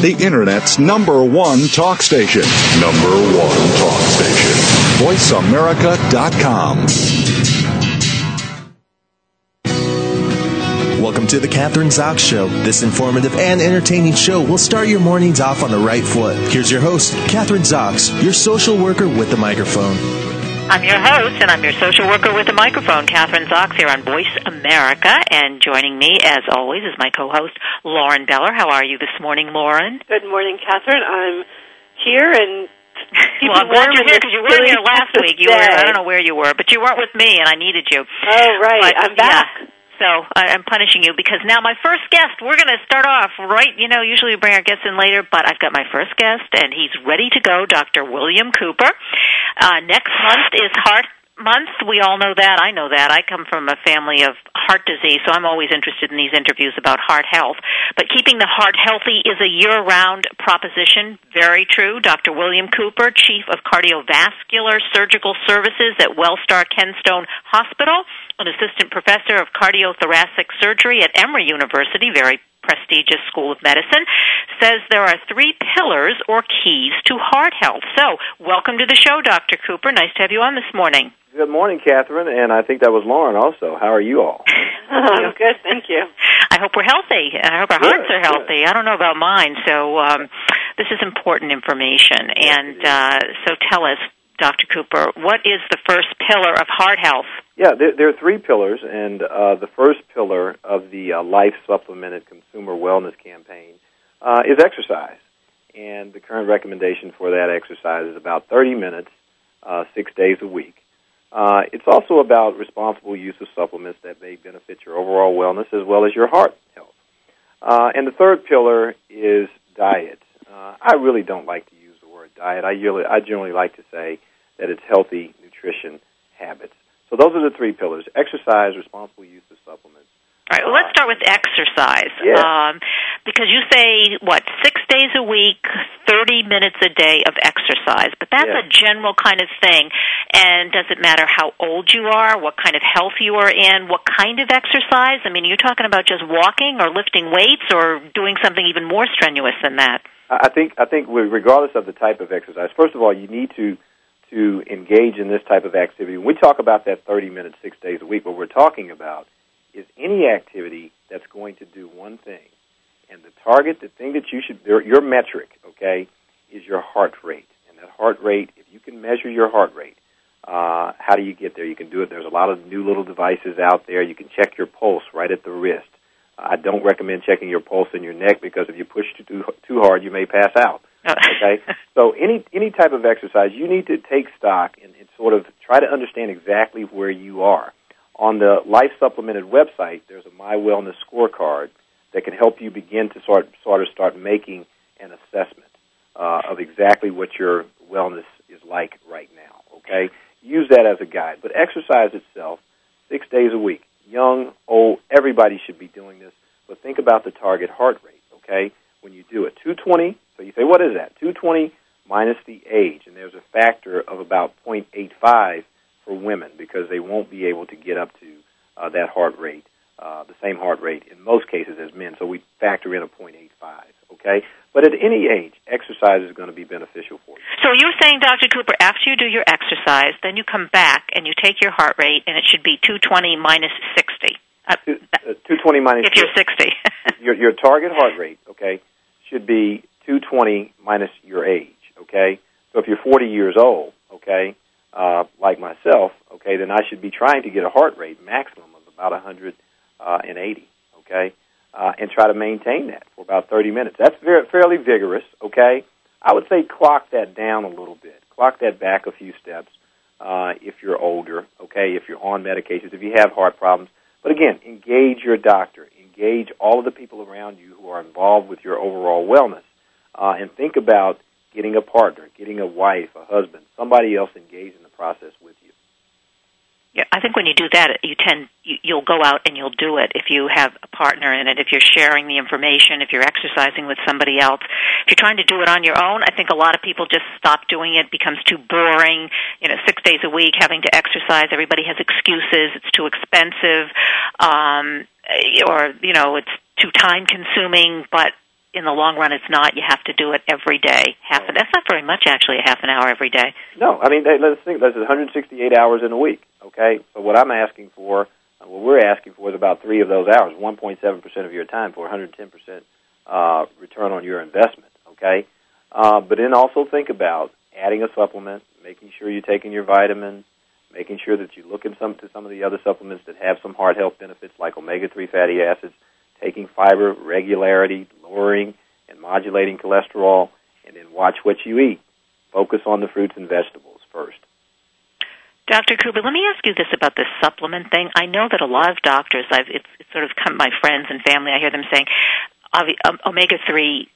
the Internet's number one talk station. Number one talk station. VoiceAmerica.com. Welcome to the Kathryn Zox Show. This informative and entertaining show will start your mornings off on the right foot. Here's your host, Kathryn Zox, your social worker with the microphone. I'm your host, and I'm your social worker with a microphone, Kathryn Zox, here on Voice America. And joining me, as always, is my co-host, Lauren Beller. How are you this morning, Lauren? Good morning, Kathryn. I'm here and well, I'm glad you're here because you weren't here last week. You were, I don't know where you were, but you weren't with me, and I needed you. Oh, right. But, I'm back. Yeah. So I- I'm punishing you because now my first guest, we're going to start off right. You know, usually we bring our guests in later, but I've got my first guest and he's ready to go, Dr. William Cooper. Uh, next month is Heart Month. We all know that. I know that. I come from a family of heart disease, so I'm always interested in these interviews about heart health. But keeping the heart healthy is a year-round proposition. Very true. Dr. William Cooper, Chief of Cardiovascular Surgical Services at Wellstar Kennestone Hospital, an assistant professor of cardiothoracic surgery at Emory University, very prestigious school of medicine, says there are three pillars or keys to heart health. So, welcome to the show, Dr. Cooper. Nice to have you on this morning. Good morning, Kathryn, and I think that was Lauren also. How are you all? I'm good, thank you. I hope we're healthy. I hope our Good, hearts are healthy. I don't know about mine, so um, this is important information. And uh, so, tell us, Dr. Cooper, what is the first pillar of heart health? Yeah, there, there are three pillars, and uh, the first pillar of the uh, Life Supplemented Consumer Wellness Campaign uh, is exercise. And the current recommendation for that exercise is about 30 minutes, uh, six days a week. Uh, it's also about responsible use of supplements that may benefit your overall wellness as well as your heart health. Uh, and the third pillar is diet. Uh, I really don't like to use the word diet. I, usually, I generally like to say that it's healthy nutrition habits. So those are the three pillars: exercise, responsible use of supplements. All right, well, let's start with exercise. Um, because you say, what, six days a week, 30 minutes a day of exercise. But that's a general kind of thing. And does it matter how old you are, what kind of health you are in, what kind of exercise? I mean, you're you talking about just walking or lifting weights or doing something even more strenuous than that? I think I think regardless of the type of exercise, first of all, you need to to engage in this type of activity. When we talk about that 30 minutes, six days a week, what we're talking about is any activity that's going to do one thing. And the target, the thing that you should, your, metric, okay, is your heart rate. And that heart rate, if you can measure your heart rate, uh, how do you get there? You can do it. There's a lot of new little devices out there. You can check your pulse right at the wrist. I don't recommend checking your pulse in your neck because if you push too too hard, you may pass out. Okay, so any any type of exercise, you need to take stock and, and sort of try to understand exactly where you are. On the Life Supplemented website, there's a My Wellness scorecard that can help you begin to sort sort of start making an assessment uh, of exactly what your wellness is like right now. Okay, use that as a guide. But exercise itself, six days a week, young, old, everybody should be doing this. But think about the target heart rate. Okay, when you do it, 220. So you say, what is that? 220 minus the age, and there's a factor of about 0.85 for women because they won't be able to get up to uh, that heart rate, uh, the same heart rate in most cases as men. So we factor in a 0.85. Okay, but at any age, exercise is going to be beneficial for you. So you're saying, Dr. Cooper, after you do your exercise, then you come back and you take your heart rate, and it should be 220 minus 60. Uh, uh, 220 minus if you're 60. your your target heart rate, okay, should be 220 minus your age, okay? So if you're 40 years old, okay, uh, like myself, okay, then I should be trying to get a heart rate maximum of about 180, okay, uh, and try to maintain that for about 30 minutes. That's very, fairly vigorous, okay? I would say clock that down a little bit. Clock that back a few steps uh, if you're older, okay, if you're on medications, if you have heart problems. But again, engage your doctor, engage all of the people around you who are involved with your overall wellness, uh, and think about getting a partner, getting a wife, a husband, somebody else engaged in the process with you. Yeah, I think when you do that, you tend you, you'll go out and you'll do it if you have a partner in it. If you're sharing the information, if you're exercising with somebody else, if you're trying to do it on your own, I think a lot of people just stop doing it. Becomes too boring. You know, six days a week having to exercise. Everybody has excuses. It's too expensive, um, or you know, it's too time consuming. But in the long run, it's not. You have to do it every day. Half. Right. That's not very much, actually. A half an hour every day. No, I mean, let's think. That's 168 hours in a week. Okay, so what I'm asking for, uh, what we're asking for, is about three of those hours, 1.7 percent of your time for 110 percent uh, return on your investment. Okay, uh, but then also think about adding a supplement, making sure you're taking your vitamins, making sure that you look in some to some of the other supplements that have some heart health benefits like omega-3 fatty acids, taking fiber, regularity, lowering and modulating cholesterol, and then watch what you eat. Focus on the fruits and vegetables first. Dr. Cooper, let me ask you this about this supplement thing. I know that a lot of doctors, I've it's, it's sort of come my friends and family. I hear them saying, um, omega three uh,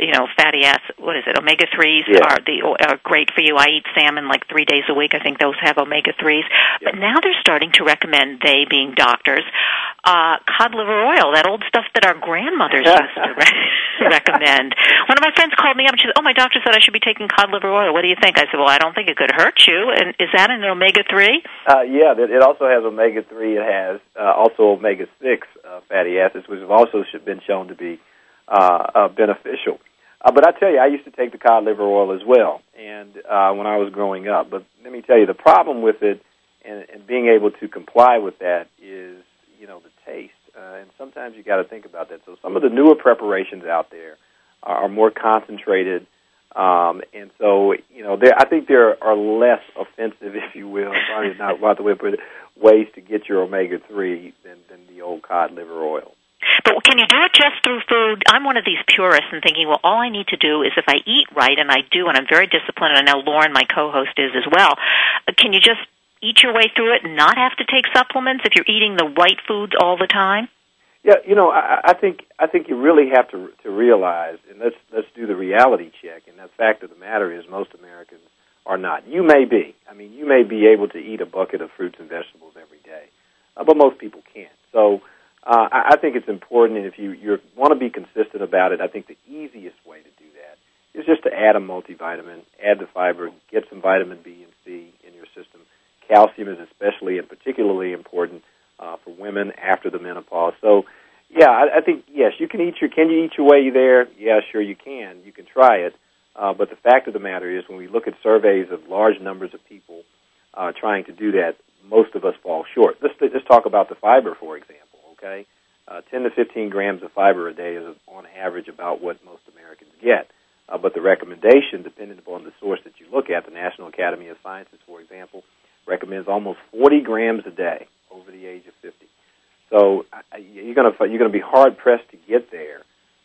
you know, fatty acid. What is it? Omega threes Yeah. are the are great for you. I eat salmon like three days a week. I think those have omega threes. But now they're starting to recommend they, being doctors, uh, cod liver oil, that old stuff that our grandmothers used to re- recommend. One of my friends called me up and she said, "Oh, my doctor said I should be taking cod liver oil. What do you think?" I said, "Well, I don't think it could hurt you." And is that an omega three? Uh, yeah, it also has omega three. It has uh, also omega six uh, fatty acids, which have also been shown to be uh, uh, beneficial. Uh, but I tell you, I used to take the cod liver oil as well, and uh, when I was growing up. But let me tell you, the problem with it and, and being able to comply with that is, you know, the taste. And sometimes you got to think about that. So some of the newer preparations out there are, more concentrated. Um, and so, you know, there, I think there are less offensive, if you will, probably not about the way to ways to get your omega three than, than the old cod liver oil. But can you do it just through food? I'm one of these purists and thinking, well, all I need to do is if I eat right, and I do, and I'm very disciplined, and I know Lauren, my co-host, is as well. uh, Can you just eat your way through it and not have to take supplements if you're eating the right foods all the time? Yeah, you know, I, I think I think you really have to to realize, and let's let's do the reality check. And the fact of the matter is, most Americans are not. You may be. I mean, you may be able to eat a bucket of fruits and vegetables every day, uh, but most people can't. So. Uh, I, I think it's important, and if you you want to be consistent about it, I think the easiest way to do that is just to add a multivitamin, add the fiber, get some vitamin B and C in your system. Calcium is especially and particularly important uh, for women after the menopause. So, yeah, I, I think yes, you can eat your. Can you eat your way there? Yeah, sure you can. You can try it. Uh, but the fact of the matter is, when we look at surveys of large numbers of people uh, trying to do that, most of us fall short. Let's let's talk about the fiber, for example. Okay, uh, 10 to 15 grams of fiber a day is on average about what most Americans get. Uh, but the recommendation, depending upon the source that you look at, the National Academy of Sciences, for example, recommends almost 40 grams a day over the age of 50. So uh, you're going to you're going to be hard pressed to get there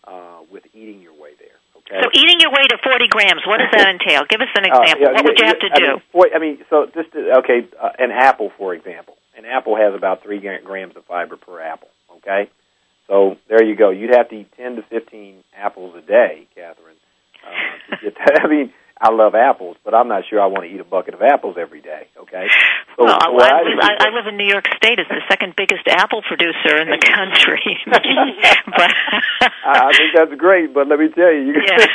uh, with eating your way there. Okay. So eating your way to 40 grams, what does that entail? Give us an Uh, example. yeah, what would you yeah, have to I do? Mean, for, I mean, so just to, okay, uh, an apple, for example. An apple has about three grams of fiber per apple. Okay, so there you go. You'd have to eat 10 to 15 apples a day, Kathryn, uh, to get that. I mean, I love apples, but I'm not sure I want to eat a bucket of apples every day. Okay. So, well, I, I, I, I live in New York State. It's the second biggest apple producer in the country. but I think that's great, but let me tell you, you Yeah.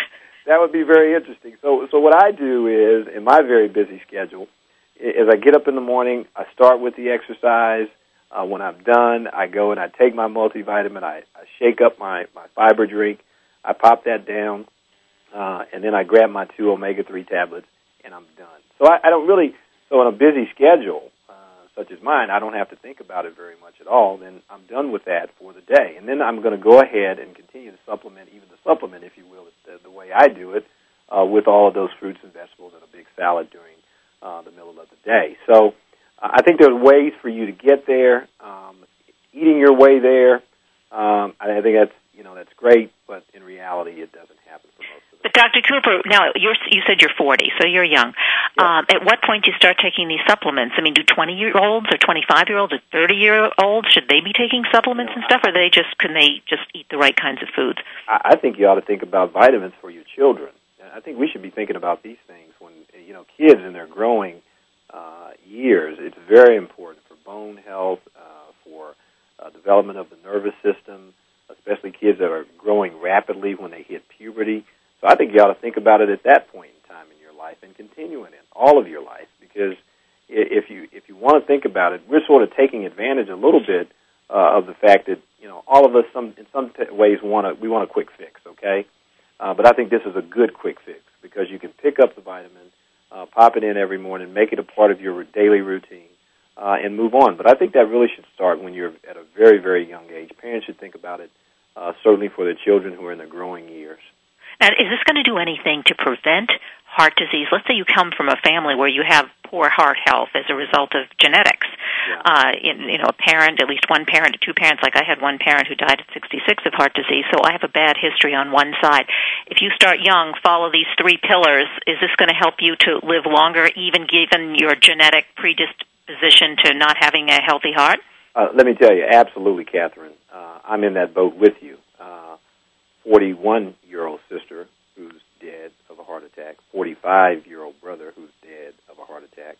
that would be very interesting. So, so what I do is, in my very busy schedule, is I get up in the morning, I start with the exercise. Uh, when I'm done, I go and I take my multivitamin, I, I shake up my my fiber drink, I pop that down, uh, and then I grab my two omega three tablets, and I'm done. So I, I don't really. So on a busy schedule uh, such as mine, I don't have to think about it very much at all. Then I'm done with that for the day, and then I'm going to go ahead and continue to supplement, even the supplement, if you will, the, the way I do it, uh, with all of those fruits and vegetables and a big salad during uh, the middle of the day. So I think there's ways for you to get there. Um, eating your way there, um, I I think that's you know that's great, but in reality, it doesn't happen for most of us. But Dr. Cooper, now you're, you said you're 40, so you're young. Yeah. Um, at what point do you start taking these supplements? I mean, do 20 year olds or 25 year olds or 30 year olds should they be taking supplements and stuff, or they just can they just eat the right kinds of foods? I I think you ought to think about vitamins for your children. I think we should be thinking about these things when you know kids and they're growing uh, years. It's very important for bone health, uh, for uh, development of the nervous system, especially kids that are growing rapidly when they hit puberty. So I think you ought to think about it at that point in time in your life and continuing it all of your life because if you if you want to think about it, we're sort of taking advantage a little bit uh, of the fact that you know all of us some in some t- ways want to we want a quick fix. Okay, uh, but I think this is a good quick fix because you can pick up the vitamin, uh, pop it in every morning, make it a part of your daily routine, uh, and move on. But I think that really should start when you're at a very, very young age. Parents should think about it, uh, certainly for their children who are in their growing years. Now, is this going to do anything to prevent heart disease? Let's say you come from a family where you have poor heart health as a result of genetics. Yeah. Uh, in, you know, a parent, at least one parent, two parents. Like I had one parent who died at 66 of heart disease, so I have a bad history on one side. If you start young, follow these three pillars. Is this going to help you to live longer, even given your genetic predisposition to not having a healthy heart? Uh, let me tell you, absolutely, Kathryn. Uh, I'm in that boat with you. 41 year old sister who's dead of a heart attack, 45 year old brother who's dead of a heart attack,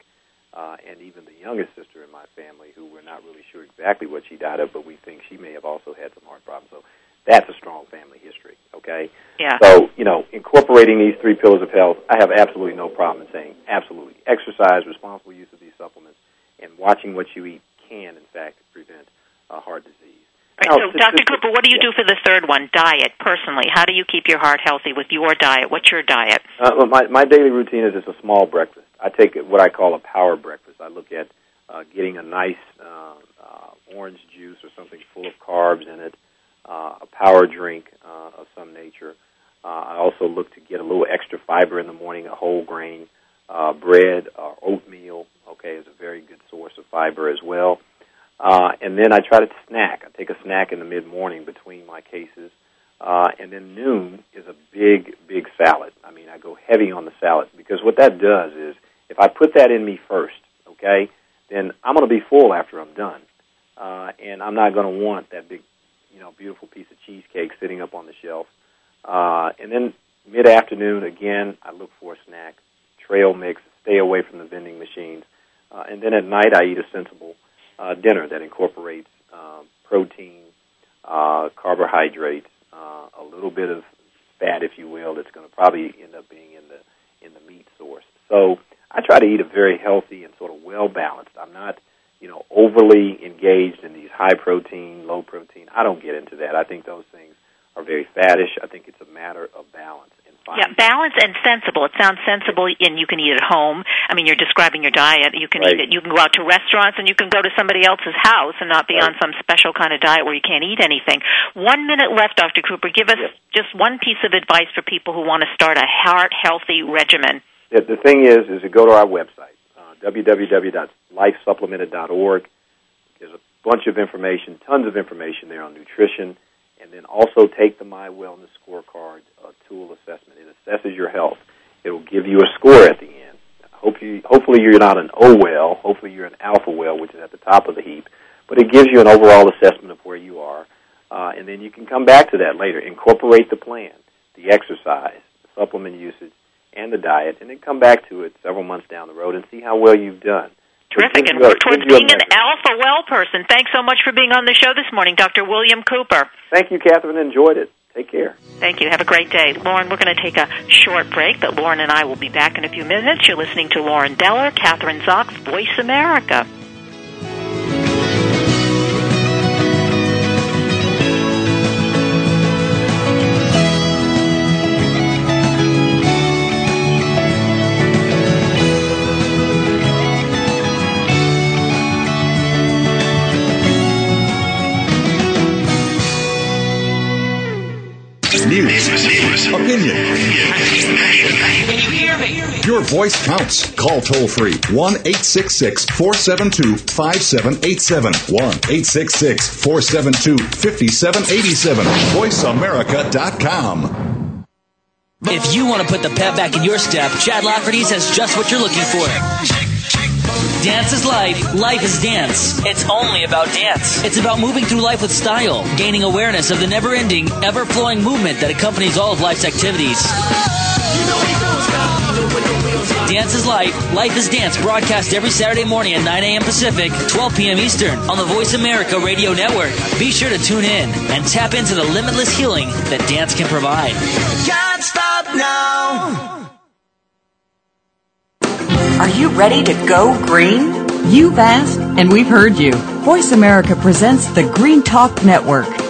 uh, and even the youngest sister in my family who we're not really sure exactly what she died of, but we think she may have also had some heart problems. So that's a strong family history, okay? Yeah. So, you know, incorporating these three pillars of health, I have absolutely no problem in saying absolutely. Exercise, responsible use of these supplements, and watching what you eat can, in fact, prevent uh, heart disease. Right, so, Dr. Cooper, what do you do for the third one? Diet, personally. How do you keep your heart healthy with your diet? What's your diet? Uh, well, my, my daily routine is just a small breakfast. I take what I call a power breakfast. I look at uh, getting a nice uh, uh, orange juice or something full of carbs in it, uh, a power drink uh, of some nature. Uh, I also look to get a little extra fiber in the morning, a whole grain uh, bread or oatmeal. Okay, is a very good source of fiber as well. Uh, and then I try to snack. I take a snack in the mid morning between my cases. Uh, and then noon is a big, big salad. I mean, I go heavy on the salad because what that does is if I put that in me first, okay, then I'm going to be full after I'm done. Uh, and I'm not going to want that big, you know, beautiful piece of cheesecake sitting up on the shelf. Uh, and then mid afternoon, again, I look for a snack, trail mix, stay away from the vending machines. Uh, and then at night, I eat a sensible uh, dinner that incorporates uh, protein, uh, carbohydrates, uh, a little bit of fat, if you will. That's going to probably end up being in the in the meat source. So I try to eat a very healthy and sort of well balanced. I'm not, you know, overly engaged in these high protein, low protein. I don't get into that. I think those things are very faddish. I think it's a matter of balance. Yeah, balanced and sensible. It sounds sensible, and you can eat at home. I mean, you're describing your diet. You can right. eat it. You can go out to restaurants, and you can go to somebody else's house and not be right. on some special kind of diet where you can't eat anything. One minute left, Dr. Cooper. Give us yes. just one piece of advice for people who want to start a heart healthy regimen. Yeah, the thing is, is to go to our website, uh, www.lifesupplemented.org. There's a bunch of information, tons of information there on nutrition and then also take the My Wellness Scorecard uh, tool assessment. It assesses your health. It will give you a score at the end. Hope you, hopefully you're not an O well. Hopefully you're an alpha well, which is at the top of the heap. But it gives you an overall assessment of where you are, uh, and then you can come back to that later. Incorporate the plan, the exercise, the supplement usage, and the diet, and then come back to it several months down the road and see how well you've done. Terrific, and work towards being an alpha well person. Thanks so much for being on the show this morning, Dr. William Cooper. Thank you, Kathryn. Enjoyed it. Take care. Thank you. Have a great day. Lauren, we're going to take a short break, but Lauren and I will be back in a few minutes. You're listening to Lauren Beller, Kathryn Zox, Voice America. Voice counts. Call toll free 1 866 472 5787. 1 866 472 5787. VoiceAmerica.com. If you want to put the pep back in your step, Chad Lafferty's has just what you're looking for. Dance is life, life is dance. It's only about dance. It's about moving through life with style, gaining awareness of the never ending, ever flowing movement that accompanies all of life's activities. Dance is Life, Life is Dance, broadcast every Saturday morning at 9 a.m. Pacific, 12 p.m. Eastern on the Voice America Radio Network. Be sure to tune in and tap into the limitless healing that dance can provide. Can't stop now. Are you ready to go green? You've asked, and we've heard you. Voice America presents the Green Talk Network.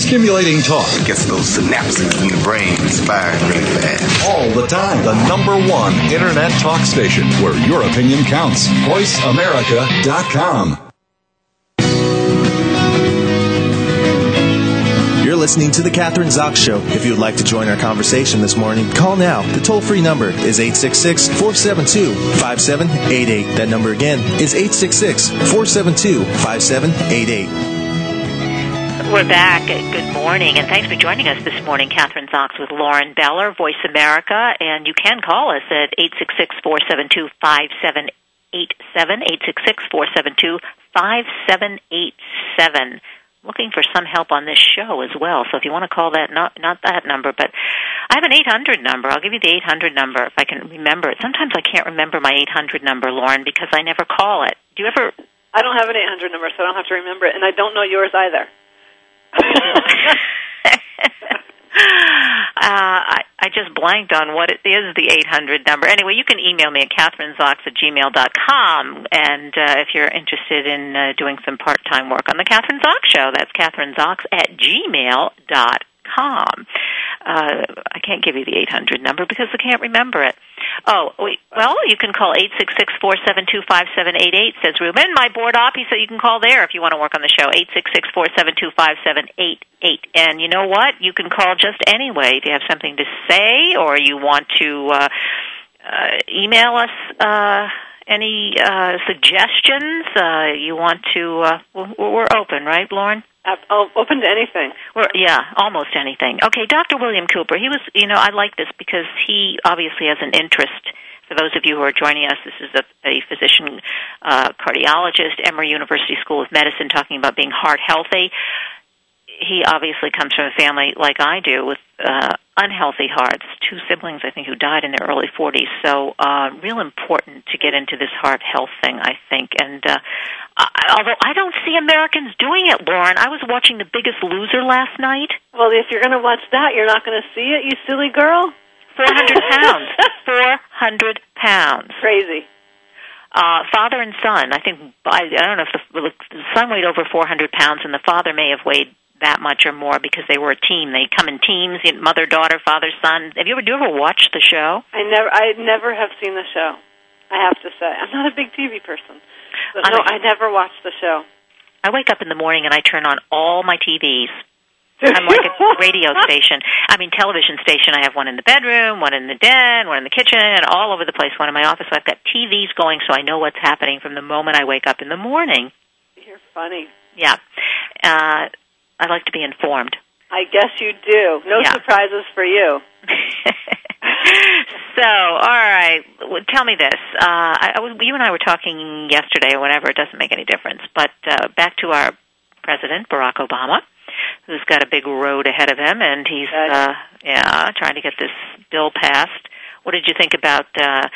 Stimulating talk. Gets those synapses in the brain firing really fast. All the time. The number one internet talk station where your opinion counts. VoiceAmerica.com. You're listening to The Kathryn Zox Show. If you would like to join our conversation this morning, call now. The toll free number is 866 472 5788. That number again is 866 472 5788. We're back. Good morning, and thanks for joining us this morning. Kathryn Zox with Lauren Beller, Voice America, and you can call us at eight six six four seven two five seven eight seven eight six six four seven two five seven eight seven. Looking for some help on this show as well. So if you want to call that, not not that number, but I have an eight hundred number. I'll give you the eight hundred number if I can remember it. Sometimes I can't remember my eight hundred number, Lauren, because I never call it. Do you ever? I don't have an eight hundred number, so I don't have to remember it, and I don't know yours either. Uh, I, I just blanked on what it is the 800 number. Anyway, you can email me at catherinezox at gmail.com. And uh, if you're interested in uh, doing some part time work on The Kathryn Zox Show, that's catherinezox at gmail.com. Uh, I can't give you the 800 number because I can't remember it. Oh, wait, well, you can call eight six six four seven two five seven eight eight. says Ruben. My board op, he said you can call there if you want to work on the show, eight six six four seven two five seven eight eight. And you know what? You can call just anyway if you have something to say or you want to uh, uh, email us uh, any uh, suggestions. Uh, you want to, uh, we're open, right, Lauren? Oh, open to anything. Well, yeah, almost anything. Okay, Dr. William Cooper. He was, you know, I like this because he obviously has an interest. For those of you who are joining us, this is a, a physician uh, cardiologist, Emory University School of Medicine, talking about being heart healthy. He obviously comes from a family like I do with uh, unhealthy hearts. Two siblings, I think, who died in their early 40s. So, uh, real important to get into this heart health thing, I think. And uh, I, although I don't see Americans doing it, Lauren, I was watching The Biggest Loser last night. Well, if you're going to watch that, you're not going to see it, you silly girl. 400 pounds. 400 pounds. Crazy. Uh, father and son. I think I, I don't know if the, the son weighed over 400 pounds, and the father may have weighed that much or more because they were a team. They come in teams, mother, daughter, father, son. Have you ever do you ever watch the show? I never I never have seen the show. I have to say. I'm not a big TV person. But no, I never watch the show. I wake up in the morning and I turn on all my TVs. I'm like a radio station. I mean, television station. I have one in the bedroom, one in the den, one in the kitchen, and all over the place. One in my office. So I've got TVs going, so I know what's happening from the moment I wake up in the morning. You're funny. Yeah. Uh, I like to be informed. I guess you do. No yeah. surprises for you. so, all right, well, tell me this. Uh, I, I was, you and I were talking yesterday, or whatever. It doesn't make any difference. But uh, back to our president, Barack Obama, who's got a big road ahead of him, and he's uh, yeah trying to get this bill passed. What did you think about uh,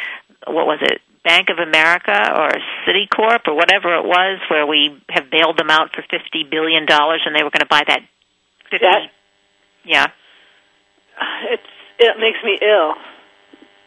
what was it? Bank of America or Citicorp or whatever it was, where we have bailed them out for fifty billion dollars, and they were going to buy that. 50, that yeah, it's it makes me ill.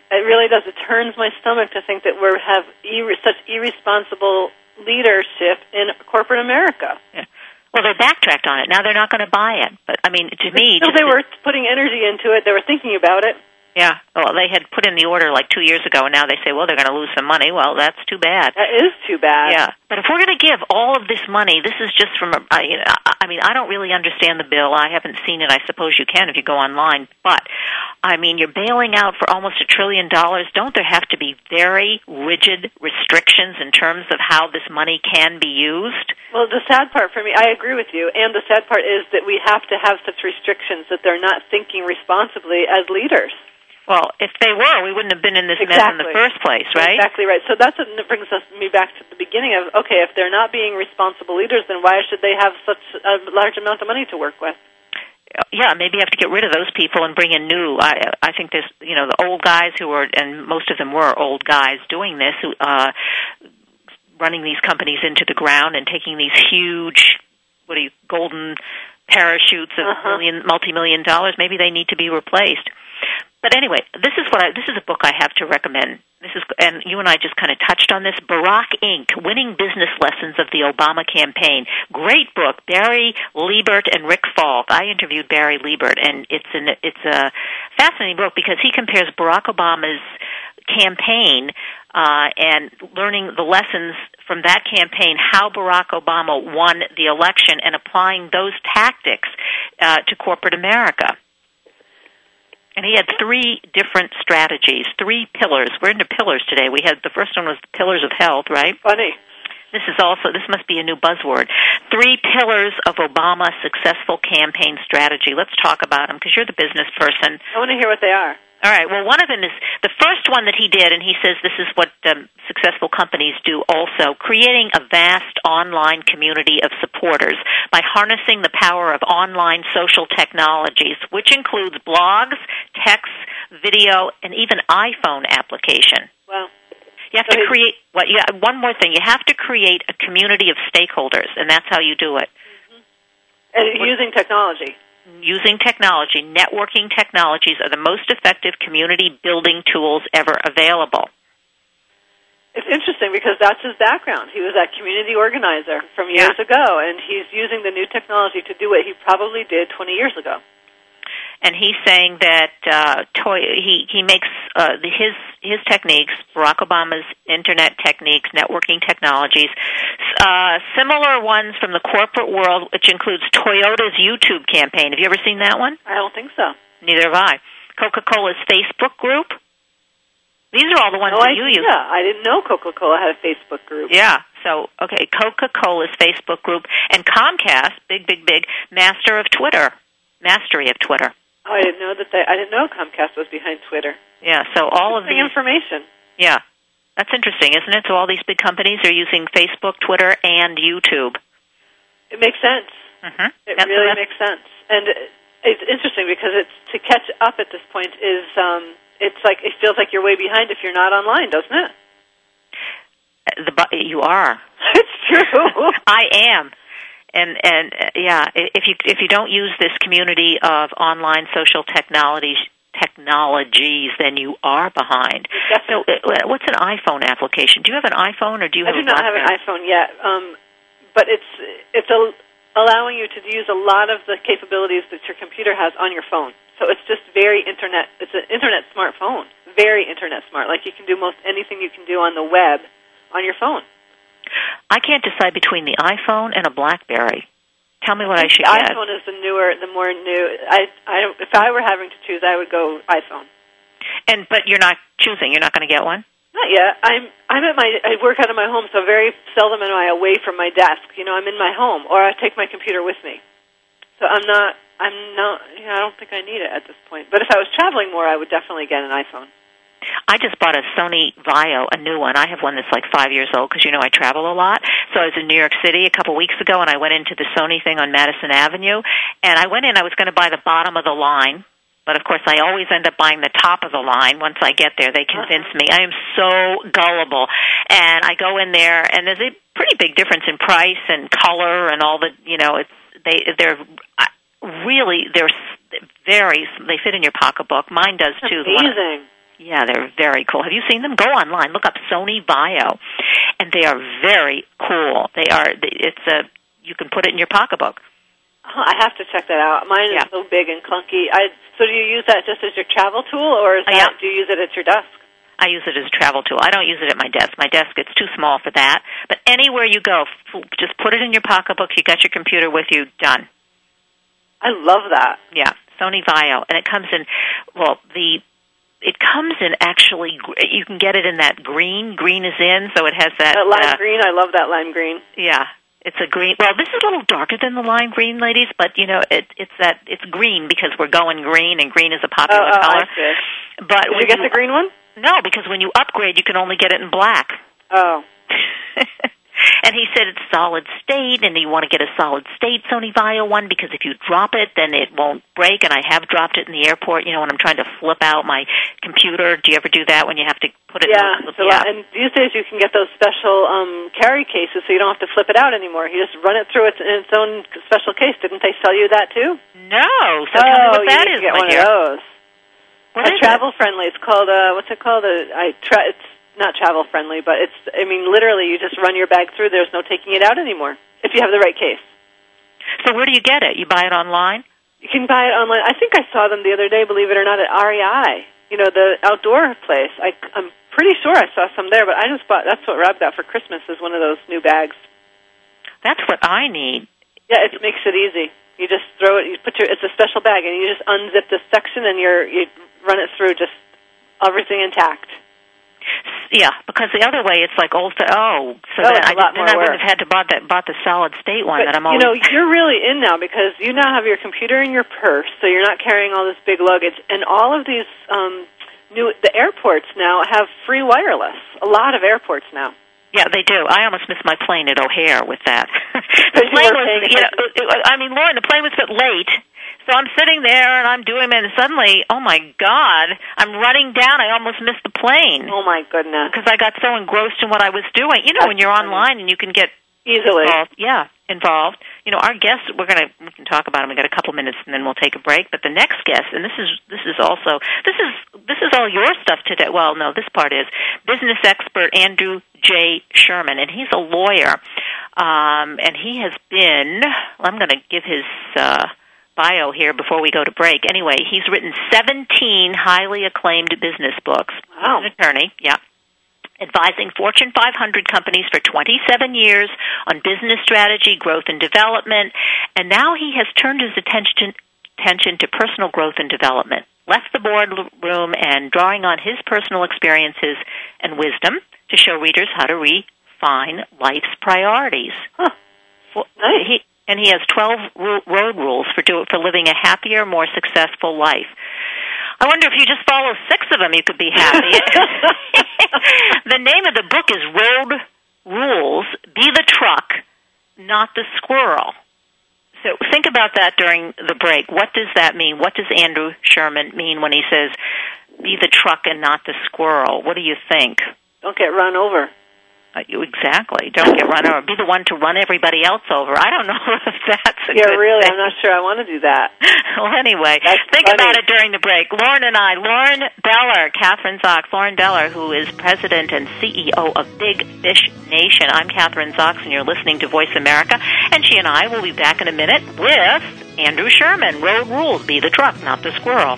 It really does. It turns my stomach to think that we have ir- such irresponsible leadership in corporate America. Yeah. Well, they backtracked on it. Now they're not going to buy it. But I mean, to me, still they were putting energy into it. They were thinking about it. Yeah. Well, they had put in the order like two years ago, and now they say, well, they're going to lose some money. Well, that's too bad. That is too bad. Yeah. But if we're going to give all of this money, this is just from. A, I, you know, I mean, I don't really understand the bill. I haven't seen it. I suppose you can if you go online. But I mean, you're bailing out for almost a trillion dollars. Don't there have to be very rigid restrictions in terms of how this money can be used? Well, the sad part for me, I agree with you, and the sad part is that we have to have such restrictions that they're not thinking responsibly as leaders. Well, if they were, we wouldn't have been in this exactly. mess in the first place, right? Exactly right. So that's what brings us me back to the beginning of okay, if they're not being responsible leaders, then why should they have such a large amount of money to work with? yeah, maybe you have to get rid of those people and bring in new. I I think there's you know the old guys who were and most of them were old guys doing this, who uh, running these companies into the ground and taking these huge what are you golden parachutes of Uh-huh. million multi million dollars. Maybe they need to be replaced. But anyway, this is what I, this is a book I have to recommend. This is, and you and I just kind of touched on this. Barack Inc. Winning Business Lessons of the Obama Campaign. Great book. Barry Libert and Rick Faulk. I interviewed Barry Libert, and it's an it's a fascinating book because he compares Barack Obama's campaign uh, and learning the lessons from that campaign, how Barack Obama won the election, and applying those tactics uh, to corporate America. And he had three different strategies, three pillars. We're into pillars today. We had the first one was the pillars of health, right? Funny. This is also this must be a new buzzword. Three pillars of Obama's successful campaign strategy. Let's talk about them because you're the business person. I want to hear what they are. All right. Well, one of them is the first one that he did, and he says this is what um, successful companies do also creating a vast online community of supporters by harnessing the power of online social technologies, which includes blogs, texts, video, and even iPhone application. Well, You have to create what? You, one more thing. You have to create a community of stakeholders, and that's how you do it. and using technology. Using technology, networking technologies are the most effective community building tools ever available. It's interesting because that's his background. He was that community organizer from years Yeah. ago, and he's using the new technology to do what he probably did 20 years ago. And he's saying that uh, toy, he he makes uh, his his techniques, Barack Obama's internet techniques, networking technologies, uh, similar ones from the corporate world, which includes Toyota's YouTube campaign. Have you ever seen that one? I don't think so. Neither have I. Coca-Cola's Facebook group. These are all the ones No that idea. you use. Yeah, I didn't know Coca-Cola had a Facebook group. Yeah. So okay, Coca-Cola's Facebook group and Comcast, big, big, big master of Twitter, mastery of Twitter. Oh, I didn't know that. They, I didn't know Comcast was behind Twitter. Yeah. So all of these information. Yeah. That's interesting, isn't it? So all these big companies are using Facebook, Twitter, and YouTube. It makes sense. Mm-hmm. It That's- really makes sense, and it's interesting because it's to catch up at this point is um, it's like it feels like you're way behind if you're not online, doesn't it? The you are. It's true. I am. And and uh, yeah, if you if you don't use this community of online social technologies technologies, then you are behind. So, uh, what's an iPhone application? Do you have an iPhone or do you have? I do not have an iPhone yet, um, but it's it's a, allowing you to use a lot of the capabilities that your computer has on your phone. So it's just very internet. It's an internet smartphone, very internet smart. Like you can do most anything you can do on the web on your phone. I can't decide between the iPhone and a BlackBerry. Tell me what I should get. iPhone is the newer, the more new. I, I don't, if I were having to choose, I would go iPhone. And but you're not choosing. You're not going to get one. Not yet. I'm I'm at my I work out of my home, so very seldom am I away from my desk. You know, I'm in my home, or I take my computer with me. So I'm not. I'm not. You know, I don't think I need it at this point. But if I was traveling more, I would definitely get an iPhone. I just bought a Sony Vaio, a new one. I have one that's like five years old because you know I travel a lot. So I was in New York City a couple weeks ago, and I went into the Sony thing on Madison Avenue. And I went in. I was going to buy the bottom of the line, but of course I always end up buying the top of the line. Once I get there, they convince me. I am so gullible, and I go in there, and there's a pretty big difference in price and color and all the. You know, it's they they're really they're very they fit in your pocketbook. Mine does too. Amazing. Yeah, they're very cool. Have you seen them? Go online, look up Sony Vaio, and they are very cool. They are. It's a you can put it in your pocketbook. Oh, I have to check that out. Mine is Yeah. so big and clunky. I so do you use that just as your travel tool, or is Uh, that, yeah. do you use it at your desk? I use it as a travel tool. I don't use it at my desk. My desk it's too small for that. But anywhere you go, just put it in your pocketbook. You got your computer with you. Done. I love that. Yeah, Sony Vaio, and it comes in. Well, the it comes in actually. gr- You can get it in that green. Green is in, so it has that. That lime uh, green, I love that lime green. Yeah, it's a green. Well, this is a little darker than the lime green, ladies, but you know, it, it's that it's green because we're going green, and green is a Oh, popular oh color. I see. But Did you get the green one? No, because when you upgrade, you can only get it in black. Oh. and he said it's solid state, and you want to get a solid state Sony Vaio one because if you drop it, then it won't break. And I have dropped it in the airport. You know, when I'm trying to flip out my computer. Do you ever do that when you have to put it? Yeah, in, so, and these days you can get those special um, carry cases, so you don't have to flip it out anymore. You just run it through its, in its own special case. Didn't they sell you that too? No. So oh, tell me what you that need is, to get one of those. What a travel friendly. It's called uh, what's it called? A, I tra- it's not travel friendly, but it's. I mean, literally, you just run your bag through. There's no taking it out anymore if you have the right case. So where do you get it? You buy it online? You can buy it online. I think I saw them the other day. Believe it or not, at REI. You know, the outdoor place. I, I'm pretty sure I saw some there, but I just bought. That's what Rob got for Christmas. Is one of those new bags. That's what I need. Yeah, it makes it easy. You just throw it. You put your. It's a special bag, and you just unzip this section, and you're you run it through, just everything intact. Yeah, because the other way it's like old. Oh, so Oh, then it's I, lot then I would have had to bought that bought the solid state one But, that I'm always. you know, you're really in now because you now have your computer in your purse, so you're not carrying all this big luggage. And all of these um, new, the airports now have free wireless. A lot of airports now. Yeah, they do. I almost missed my plane at O'Hare with that. the plane was, you know, I mean, Lauren, the plane was a bit late. So I'm sitting there and I'm doing it, and suddenly, oh my God, I'm running down. I almost missed the plane. Oh my goodness! Because I got so engrossed in what I was doing. You know, when you're online and you can get easily, involved. yeah, involved. You know, our guest, we're gonna we can talk about him. We got a couple minutes, and then we'll take a break. But the next guest, and this is this is also this is this is all your stuff today. Well, no, this part is business expert Andrew J. Sherman, and he's a lawyer, um, and he has been. I'm going to give his. Uh, bio here before we go to break. Anyway, he's written 17 highly acclaimed business books. Wow. He's an attorney, yeah. Advising Fortune 500 companies for 27 years on business strategy, growth and development, and now he has turned his attention attention to personal growth and development. Left the boardroom and drawing on his personal experiences and wisdom to show readers how to refine life's priorities. Huh. Well, Nice. he, and he has 12 road rules for do, for living a happier, more successful life. I wonder if you just follow six of them, you could be happy. the name of the book is Road Rules Be the Truck, Not the Squirrel. So think about that during the break. What does that mean? What does Andrew Sherman mean when he says, be the truck and not the squirrel? What do you think? Don't get run over. You, exactly. Don't get run over. Be the one to run everybody else over. I don't know if that's a Yeah, really. thing. I'm not sure I want to do that. well, anyway, That's think funny. about it during the break. Lauren and I, Lauren Beller, Kathryn Zox, Lauren Beller, who is president and CEO of Big Fish Nation. I'm Kathryn Zox, and you're listening to Voice America. And she and I will be back in a minute with Andrew Sherman. Road rules: be the truck, not the squirrel.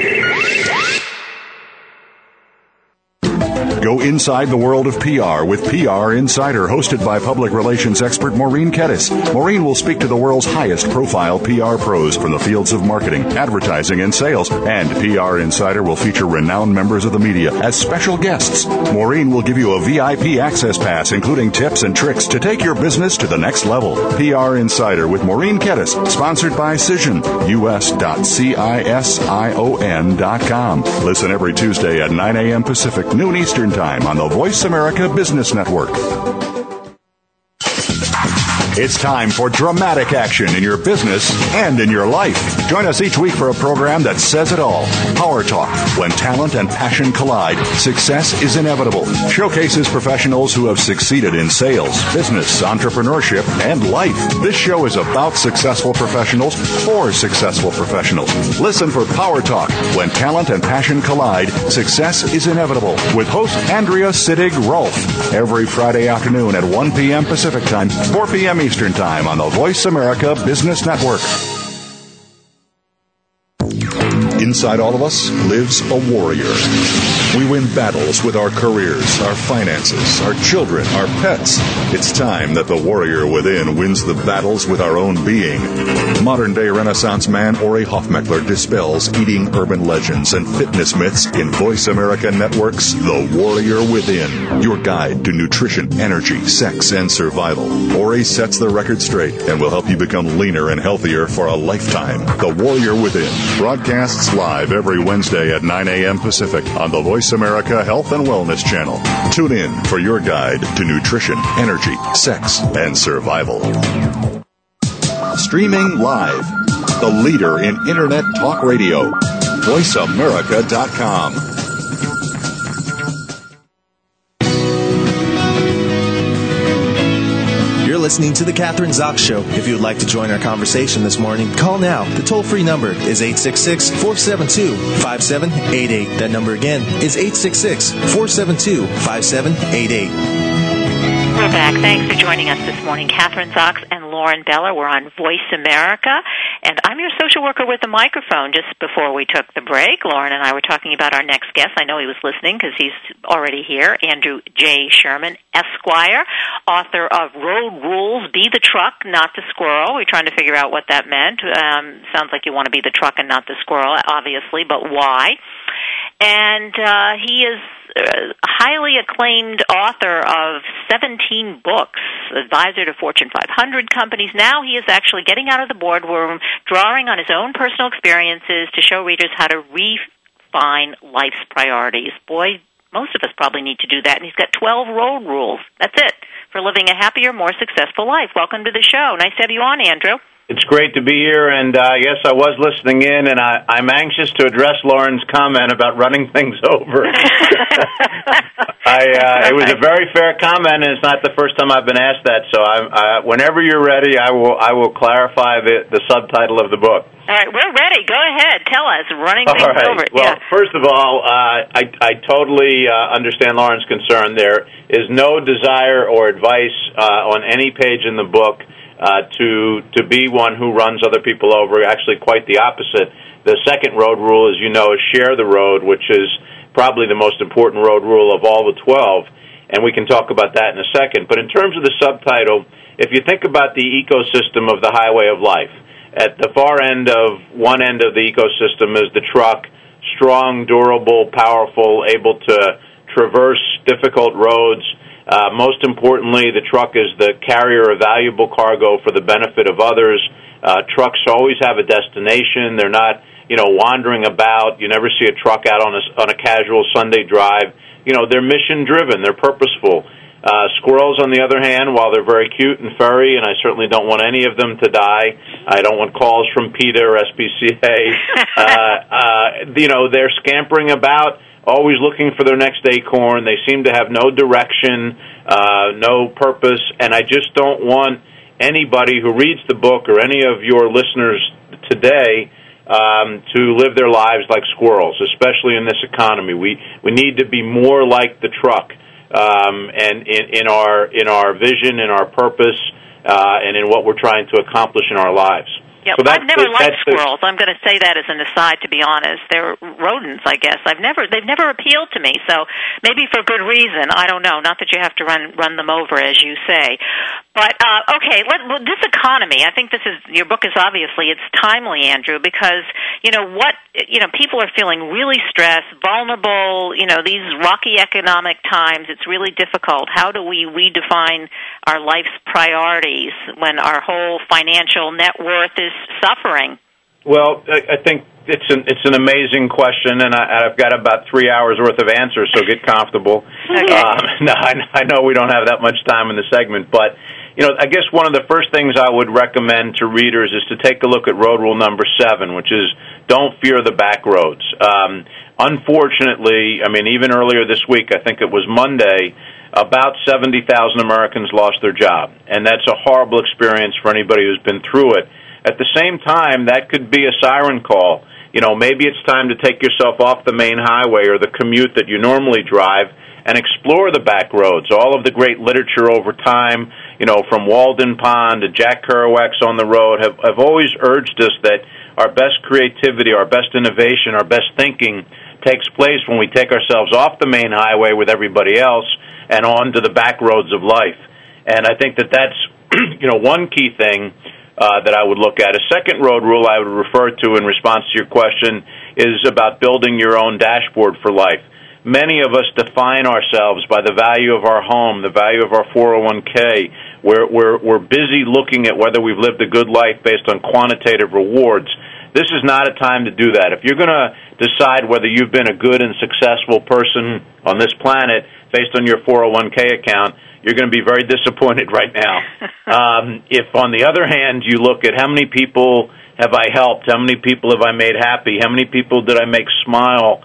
inside the world of PR with PR Insider, hosted by public relations expert Maureen Kettis. Maureen will speak to the world's highest profile PR pros from the fields of marketing, advertising, and sales. And PR Insider will feature renowned members of the media as special guests. Maureen will give you a VIP access pass, including tips and tricks to take your business to the next level. PR Insider with Maureen Kettis, sponsored by Cision, us.cision.com. Listen every Tuesday at 9 a.m. Pacific, noon Eastern Time Time on the Voice America Business Network. It's time for dramatic action in your business and in your life. Join us each week for a program that says it all. Power Talk, when talent and passion collide, success is inevitable. Showcases professionals who have succeeded in sales, business, entrepreneurship, and life. This show is about successful professionals for successful professionals. Listen for Power Talk, when talent and passion collide, success is inevitable. With host Andrea Siddig Rolf. Every Friday afternoon at 1 p.m. Pacific Time, 4 p.m. Eastern Time on the Voice America Business Network. Inside all of us lives a warrior. We win battles with our careers, our finances, our children, our pets. It's time that the warrior within wins the battles with our own being. Modern day Renaissance man Ori Hofmekler dispels eating urban legends and fitness myths in Voice America Network's The Warrior Within, your guide to nutrition, energy, sex, and survival. Ori sets the record straight and will help you become leaner and healthier for a lifetime. The Warrior Within broadcasts live every Wednesday at 9 a.m. Pacific on the Voice America Health and Wellness Channel. Tune in for your guide to nutrition, energy, sex, and survival. Streaming live, the leader in Internet Talk Radio, VoiceAmerica.com. listening to The Kathryn Zox Show. If you would like to join our conversation this morning, call now. The toll free number is 866 472 5788. That number again is 866 472 5788. We're back. Thanks for joining us this morning. Kathryn Zox and Lauren Beller. We're on Voice America. And I'm your social worker with the microphone. Just before we took the break, Lauren and I were talking about our next guest. I know he was listening because he's already here. Andrew J. Sherman, Esquire, author of Road Rules Be the Truck, Not the Squirrel. We're trying to figure out what that meant. Um, sounds like you want to be the truck and not the squirrel, obviously, but why? And uh, he is uh, highly acclaimed author of 17 books, advisor to Fortune 500 companies. Now he is actually getting out of the boardroom, drawing on his own personal experiences to show readers how to refine life's priorities. Boy, most of us probably need to do that. And he's got 12 road rules. That's it for living a happier, more successful life. Welcome to the show. Nice to have you on, Andrew. It's great to be here, and uh, yes, I was listening in, and I, I'm anxious to address Lauren's comment about running things over. I, uh, it was a very fair comment, and it's not the first time I've been asked that. So, I'm, uh, whenever you're ready, I will I will clarify the, the subtitle of the book. All right, we're ready. Go ahead, tell us. Running things right. over. Well, yeah. first of all, uh, I, I totally uh, understand Lauren's concern. There is no desire or advice uh, on any page in the book uh, to to be one who runs other people over. Actually, quite the opposite. The second road rule, as you know, is share the road, which is probably the most important road rule of all the twelve. And we can talk about that in a second. But in terms of the subtitle, if you think about the ecosystem of the highway of life, at the far end of one end of the ecosystem is the truck, strong, durable, powerful, able to traverse difficult roads. Uh, most importantly, the truck is the carrier of valuable cargo for the benefit of others. Uh, trucks always have a destination. They're not, you know, wandering about. You never see a truck out on a on a casual Sunday drive. You know, they're mission driven. They're purposeful. Uh, squirrels, on the other hand, while they're very cute and furry, and I certainly don't want any of them to die. I don't want calls from PETA or SPCA. uh, uh, you know, they're scampering about, always looking for their next acorn. They seem to have no direction, uh, no purpose, and I just don't want anybody who reads the book or any of your listeners today um, to live their lives like squirrels, especially in this economy. We we need to be more like the truck um, and in, in our in our vision, in our purpose, uh, and in what we're trying to accomplish in our lives. Yeah, So I've never liked squirrels. I'm going to say that as an aside. To be honest, they're rodents. I guess I've never they've never appealed to me. So maybe for good reason. I don't know. Not that you have to run run them over, as you say. But uh, okay, let, well, this economy. I think this is your book is obviously it's timely, Andrew, because you know what you know people are feeling really stressed, vulnerable. You know these rocky economic times. It's really difficult. How do we redefine our life's priorities when our whole financial net worth is suffering? Well, I I think it's an it's an amazing question, and I, I've got about three hours worth of answers, so get comfortable. Okay. Um, no, I, I know we don't have that much time in the segment, but you know, I guess one of the first things I would recommend to readers is to take a look at road rule number seven, which is don't fear the back roads. Um, unfortunately, I mean, even earlier this week, I think it was Monday, about 70,000 Americans lost their job. And that's a horrible experience for anybody who's been through it. At the same time, that could be a siren call. You know, maybe it's time to take yourself off the main highway or the commute that you normally drive and explore the back roads. All of the great literature over time, you know, from Walden Pond to Jack Kerouac's on the road have, have always urged us that our best creativity, our best innovation, our best thinking takes place when we take ourselves off the main highway with everybody else and on to the back roads of life. And I think that that's, you know, one key thing uh, that I would look at. A second road rule I would refer to in response to your question is about building your own dashboard for life. Many of us define ourselves by the value of our home, the value of our 401k. We're, we're, we're busy looking at whether we've lived a good life based on quantitative rewards. This is not a time to do that. If you're going to decide whether you've been a good and successful person on this planet based on your 401k account, you're going to be very disappointed right now. um, if, on the other hand, you look at how many people have I helped, how many people have I made happy, how many people did I make smile,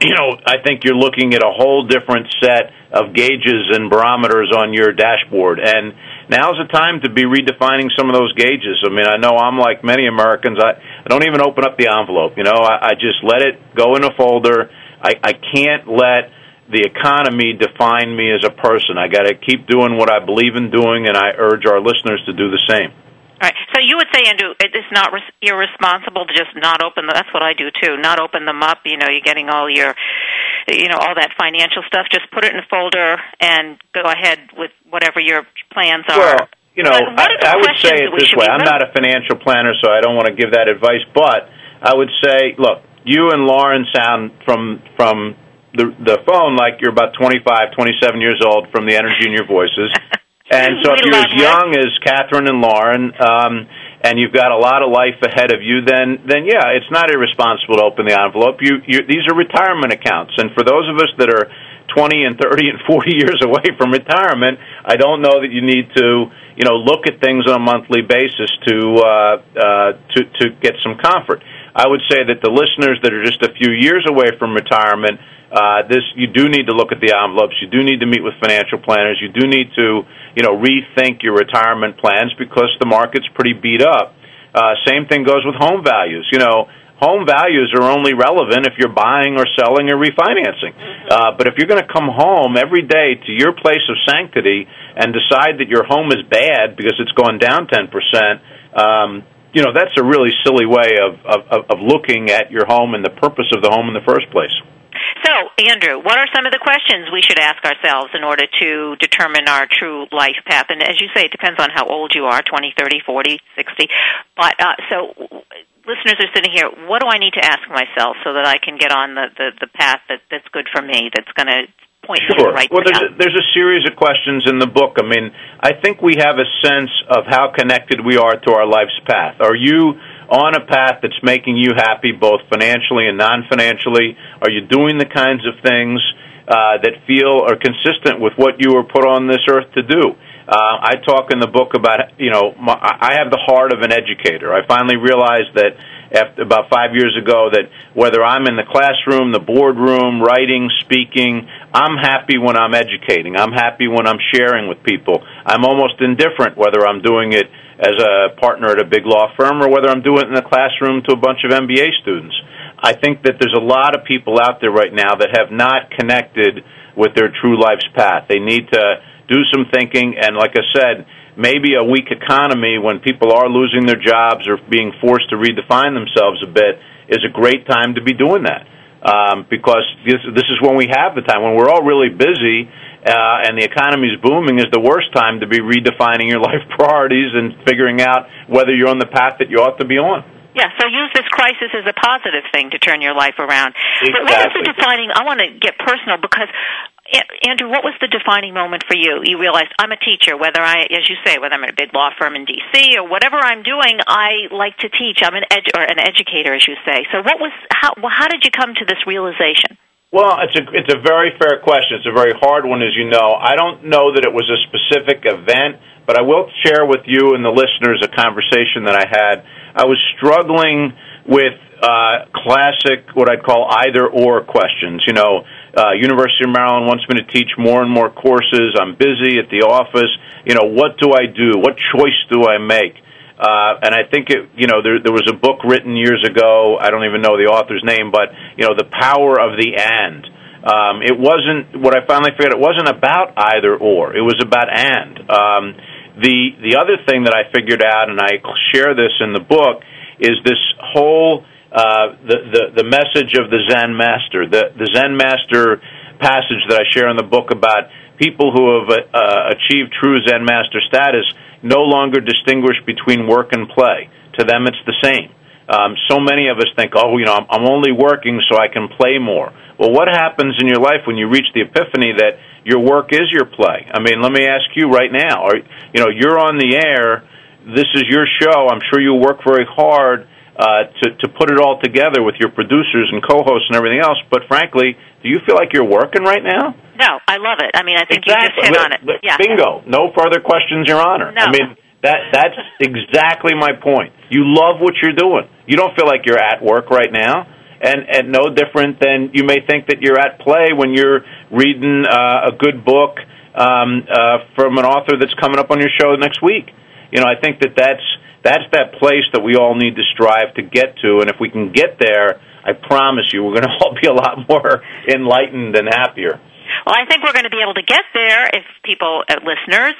you know, I think you're looking at a whole different set of gauges and barometers on your dashboard. And now's the time to be redefining some of those gauges. I mean, I know I'm like many Americans. I, I don't even open up the envelope. You know, I, I just let it go in a folder. I, I can't let the economy define me as a person. I got to keep doing what I believe in doing, and I urge our listeners to do the same. All right. So you would say, Andrew, it's not res- irresponsible to just not open. The, that's what I do too. Not open them up. You know, you're getting all your, you know, all that financial stuff. Just put it in a folder and go ahead with whatever your plans are. Well, you know, I, I would say it this way. I'm not a financial planner, so I don't want to give that advice. But I would say, look, you and Lauren sound from from the the phone like you're about 25, 27 years old from the energy in your voices. And so, if you're as young as Kathryn and Lauren, um, and you've got a lot of life ahead of you, then then yeah, it's not irresponsible to open the envelope. You, you these are retirement accounts, and for those of us that are 20 and 30 and 40 years away from retirement, I don't know that you need to you know look at things on a monthly basis to uh, uh, to to get some comfort. I would say that the listeners that are just a few years away from retirement uh, this you do need to look at the envelopes. You do need to meet with financial planners. You do need to you know rethink your retirement plans because the market's pretty beat up. Uh, same thing goes with home values. You know, home values are only relevant if you're buying or selling or refinancing. Uh, but if you're going to come home every day to your place of sanctity and decide that your home is bad because it's gone down ten percent. Um, you know that's a really silly way of, of of looking at your home and the purpose of the home in the first place. So, Andrew, what are some of the questions we should ask ourselves in order to determine our true life path? And as you say, it depends on how old you are 20, 30, 40, 60. But uh, so listeners are sitting here, what do I need to ask myself so that I can get on the, the, the path that, that's good for me, that's going to point sure. me the right well, there's a, there's a series of questions in the book. I mean, I think we have a sense of how connected we are to our life's path. Are you on a path that's making you happy, both financially and non financially? Are you doing the kinds of things uh, that feel are consistent with what you were put on this earth to do? Uh, I talk in the book about, you know, my, I have the heart of an educator. I finally realized that after about five years ago that whether I'm in the classroom, the boardroom, writing, speaking, I'm happy when I'm educating. I'm happy when I'm sharing with people. I'm almost indifferent whether I'm doing it as a partner at a big law firm or whether I'm doing it in the classroom to a bunch of MBA students. I think that there's a lot of people out there right now that have not connected with their true life's path. They need to do some thinking, and like I said, maybe a weak economy when people are losing their jobs or being forced to redefine themselves a bit is a great time to be doing that. Um, because this, this is when we have the time when we're all really busy uh, and the economy is booming is the worst time to be redefining your life priorities and figuring out whether you're on the path that you ought to be on. Yeah, so use this crisis as a positive thing to turn your life around. Exactly. But what is the defining? I want to get personal because Andrew, what was the defining moment for you? You realized I'm a teacher, whether I, as you say, whether I'm at a big law firm in D.C. or whatever I'm doing, I like to teach. I'm an ed- or an educator, as you say. So, what was how? How did you come to this realization? Well, it's a it's a very fair question. It's a very hard one, as you know. I don't know that it was a specific event, but I will share with you and the listeners a conversation that I had. I was struggling with uh, classic, what I'd call either or questions. You know, uh, University of Maryland wants me to teach more and more courses. I'm busy at the office. You know, what do I do? What choice do I make? Uh, and I think it, you know, there, there was a book written years ago. I don't even know the author's name, but you know, the power of the and. Um, it wasn't what I finally figured. It wasn't about either or. It was about and. Um, the the other thing that I figured out, and I share this in the book, is this whole uh, the, the the message of the Zen master, the the Zen master passage that I share in the book about people who have uh, achieved true Zen master status no longer distinguish between work and play. To them, it's the same. Um, so many of us think, oh, you know, I'm, I'm only working so I can play more. Well, what happens in your life when you reach the epiphany that your work is your play? I mean, let me ask you right now. Are, you know, you're on the air. This is your show. I'm sure you work very hard uh, to to put it all together with your producers and co-hosts and everything else. But frankly, do you feel like you're working right now? No, I love it. I mean, I think exactly. you just hit on it. Yeah. Bingo. No further questions, Your Honor. No. I mean, that that's exactly my point. You love what you're doing. You don't feel like you're at work right now. And, and no different than you may think that you're at play when you're reading uh, a good book um, uh, from an author that's coming up on your show next week. You know, I think that that's that's that place that we all need to strive to get to. And if we can get there, I promise you, we're going to all be a lot more enlightened and happier. Well, I think we're going to be able to get there if people, uh, listeners,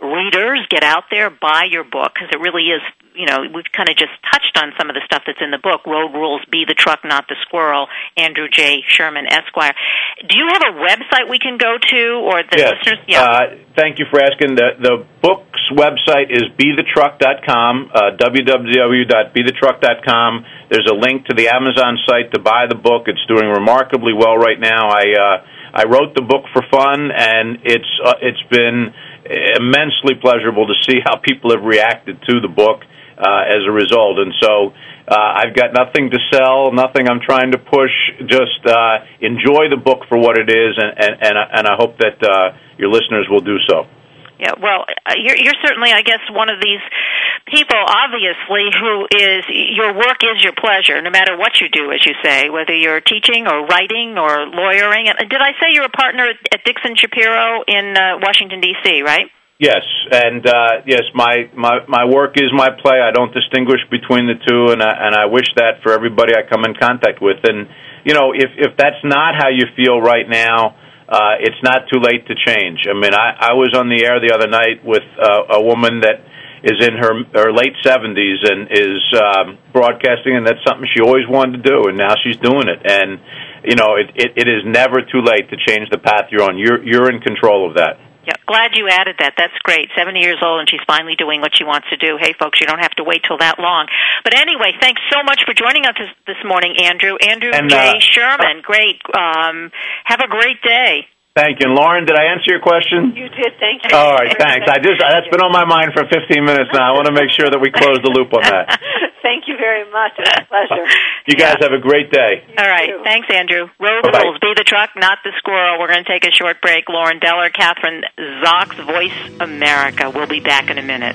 readers, get out there, buy your book, because it really is, you know, we've kind of just touched on some of the stuff that's in the book. Road Rules, Be the Truck, Not the Squirrel, Andrew J. Sherman, Esquire. Do you have a website we can go to, or the yes. listeners? Yeah. Uh, thank you for asking. The, the book's website is bethetruck.com, uh, www.bethetruck.com. There's a link to the Amazon site to buy the book. It's doing remarkably well right now. I, uh, I wrote the book for fun, and it's uh, it's been immensely pleasurable to see how people have reacted to the book as a result. And so uh, I've got nothing to sell, nothing I'm trying to push. Just uh, enjoy the book for what it is, and and and, and I hope that uh, your listeners will do so. Yeah, well, uh, you're, you're certainly, I guess, one of these people, obviously, who is your work is your pleasure, no matter what you do, as you say, whether you're teaching or writing or lawyering. Did I say you're a partner at Dickstein Shapiro in uh, Washington D.C., right? Yes, and uh, yes, my, my my work is my play. I don't distinguish between the two, and I, and I wish that for everybody I come in contact with. And you know, if if that's not how you feel right now, uh, it's not too late to change. I mean, I, I was on the air the other night with uh, a woman that is in her her late seventies and is um, broadcasting, and that's something she always wanted to do, and now she's doing it. And you know, it, it, it is never too late to change the path you're on. You're you're in control of that. Glad you added that. That's great. 70 years old and she's finally doing what she wants to do. Hey, folks, you don't have to wait till that long. But anyway, thanks so much for joining us this, this morning, Andrew. Andrew and, J. uh, Sherman, great. Um, have a great day. Thank you. And Lauren, did I answer your question? You did. Thank you. All right, thanks. I just that's been on my mind for 15 minutes now. I want to make sure that we close the loop on that. Thank you very much. It was a pleasure. You guys have a great day. All right. Thanks, Andrew. Road Bye-bye. rules. Be the truck, not the squirrel. We're going to take a short break. Lauren Beller, Kathryn Zox, Voice America. We'll be back in a minute.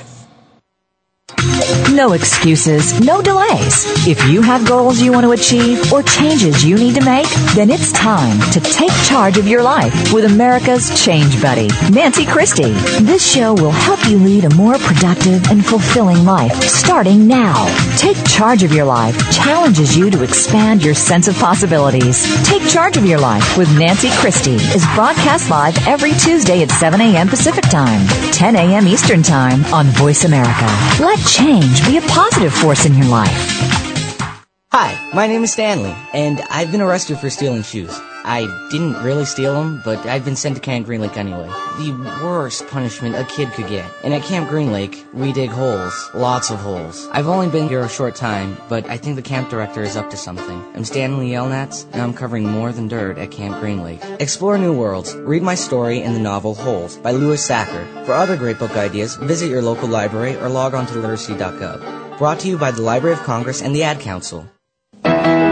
No excuses, no delays. If you have goals you want to achieve or changes you need to make, then it's time to take charge of your life with America's Change Buddy, Nancy Christie. This show will help you lead a more productive and fulfilling life starting now. Take charge of your life challenges you to expand your sense of possibilities. Take charge of your life with Nancy Christie is broadcast live every Tuesday at 7 a.m. Pacific Time, 10 a.m. Eastern Time on Voice America. Let change be a positive force in your life. Hi, my name is Stanley, and I've been arrested for stealing shoes. I didn't really steal them, but I've been sent to Camp Green Lake anyway. The worst punishment a kid could get. And at Camp Green Lake, we dig holes. Lots of holes. I've only been here a short time, but I think the camp director is up to something. I'm Stanley Yelnats, and I'm covering more than dirt at Camp Green Lake. Explore new worlds. Read my story in the novel Holes by Louis Sachar. For other great book ideas, visit your local library or log on to literacy.gov. Brought to you by the Library of Congress and the Ad Council.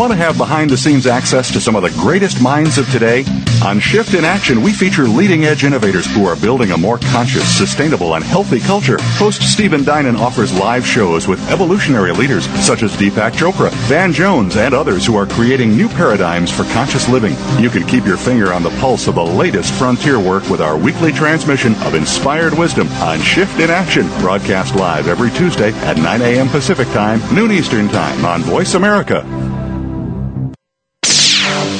Want to have behind the scenes access to some of the greatest minds of today? On Shift in Action, we feature leading edge innovators who are building a more conscious, sustainable, and healthy culture. Host Stephen Dinan offers live shows with evolutionary leaders such as Deepak Chopra, Van Jones, and others who are creating new paradigms for conscious living. You can keep your finger on the pulse of the latest frontier work with our weekly transmission of inspired wisdom on Shift in Action, broadcast live every Tuesday at 9 a.m. Pacific Time, noon Eastern Time on Voice America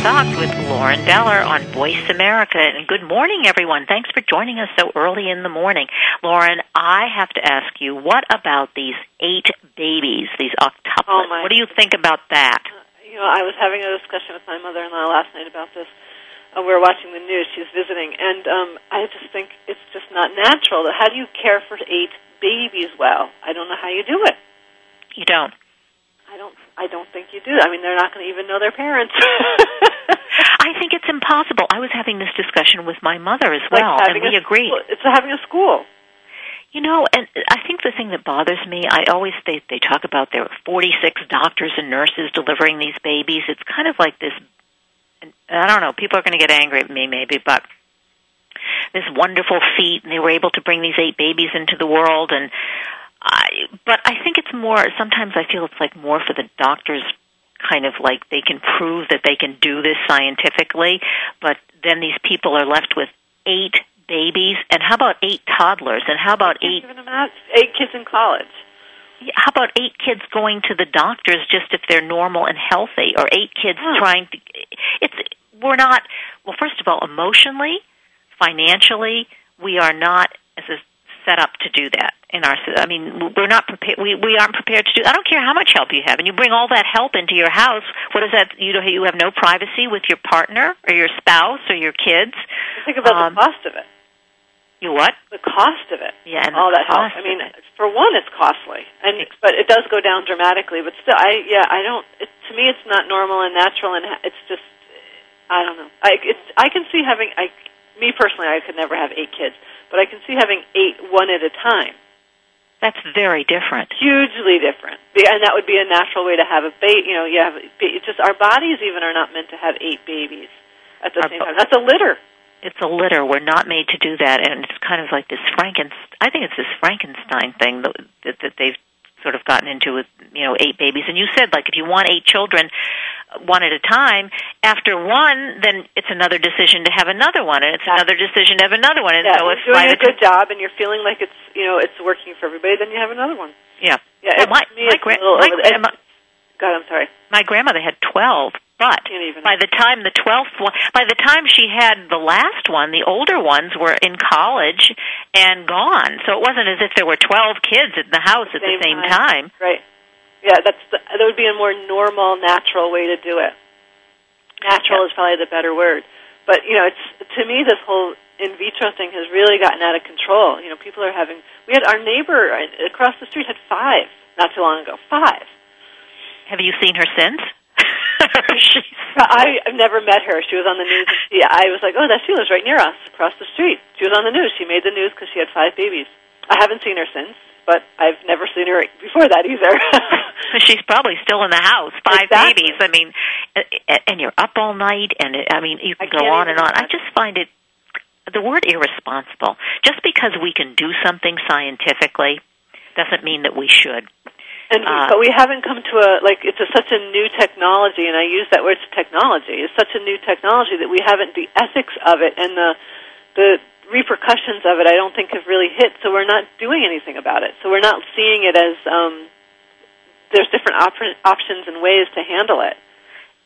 Zox with Lauren Beller on Voice America. And good morning, everyone. Thanks for joining us so early in the morning. Lauren, I have to ask you, what about these eight babies, these octuplets? Oh. What do you think about that? You know, I was having a discussion with my mother-in-law last night about this. Uh, we were watching the news. She's visiting, and um, I just think it's just not natural. How do you care for eight babies well? I don't know how you do it. You don't. I don't. Think you do. I mean, they're not going to even know their parents. I think it's impossible. I was having this discussion with my mother as well, like and we agreed. It's having a school. You know, and I think the thing that bothers me, I always they they talk about there are 46 doctors and nurses delivering these babies. It's kind of like this. I don't know. People are going to get angry at me, maybe, but this wonderful feat, and they were able to bring these eight babies into the world, and I, but I think it's more. Sometimes I feel it's like more for the doctors, kind of like they can prove that they can do this scientifically, but then these people are left with eight babies, and how about eight toddlers, and how about eight eight kids in college? How about eight kids going to the doctors just if they're normal and healthy, or eight kids huh. trying to? It's we're not. Well, first of all, emotionally, financially, we are not as a set up to do that in our I mean we're not prepared we we aren't prepared to do I don't care how much help you have and you bring all that help into your house what is that you know you have no privacy with your partner or your spouse or your kids? Think about um, the cost of it. You what? The cost of it. Yeah and all that cost help I mean for one it's costly and but it does go down dramatically but still I yeah I don't it, to me it's not normal and natural and it's just I don't know. I it's I can see having I me personally I could never have eight kids but I can see having eight one at a time. That's very different. Hugely different, and that would be a natural way to have a baby. You know, you have it's just our bodies even are not meant to have eight babies at the our same time. That's a litter. It's a litter. We're not made to do that, and it's kind of like this Frankenstein. I think it's this Frankenstein thing that, that, that they've sort of gotten into with you know eight babies. And you said like if you want eight children, one at a time. After one, then it's another decision to have another one, and it's another decision to have another one. And yeah, so if you're doing a good job and you're feeling like it's you know it's working for everybody, then you have another one. Yeah. Yeah. Well, my, me, my, gra- a little my, over grandma, My grandmother had 12, but by the time the 12th one, by the time she had the last one, the older ones were in college and gone. So it wasn't as if there were 12 kids in the house at the same time. Right. Yeah, that's the, that would be a more normal, natural way to do it. Natural is probably the better word. But you know, it's to me this whole in vitro thing has really gotten out of control. You know, people are having. We had our neighbor uh, across the street had five not too long ago. Five. Have you seen her since? I, I've never met her. She was on the news. Yeah, I was like, oh, that she lives right near us, across the street. She was on the news. She made the news because she had five babies. I haven't seen her since, but I've never seen her before that either. She's probably still in the house. Five Exactly. babies. I mean, and you're up all night, and it, I mean, you can go on and on. I just find it the word irresponsible. Just because we can do something scientifically doesn't mean that we should. And Uh, but we haven't come to a like it's a, such a new technology, and I use that word technology. It's such a new technology that we haven't the ethics of it and the the repercussions of it. I don't think have really hit. So we're not doing anything about it. So we're not seeing it as um, there's different op- options and ways to handle it.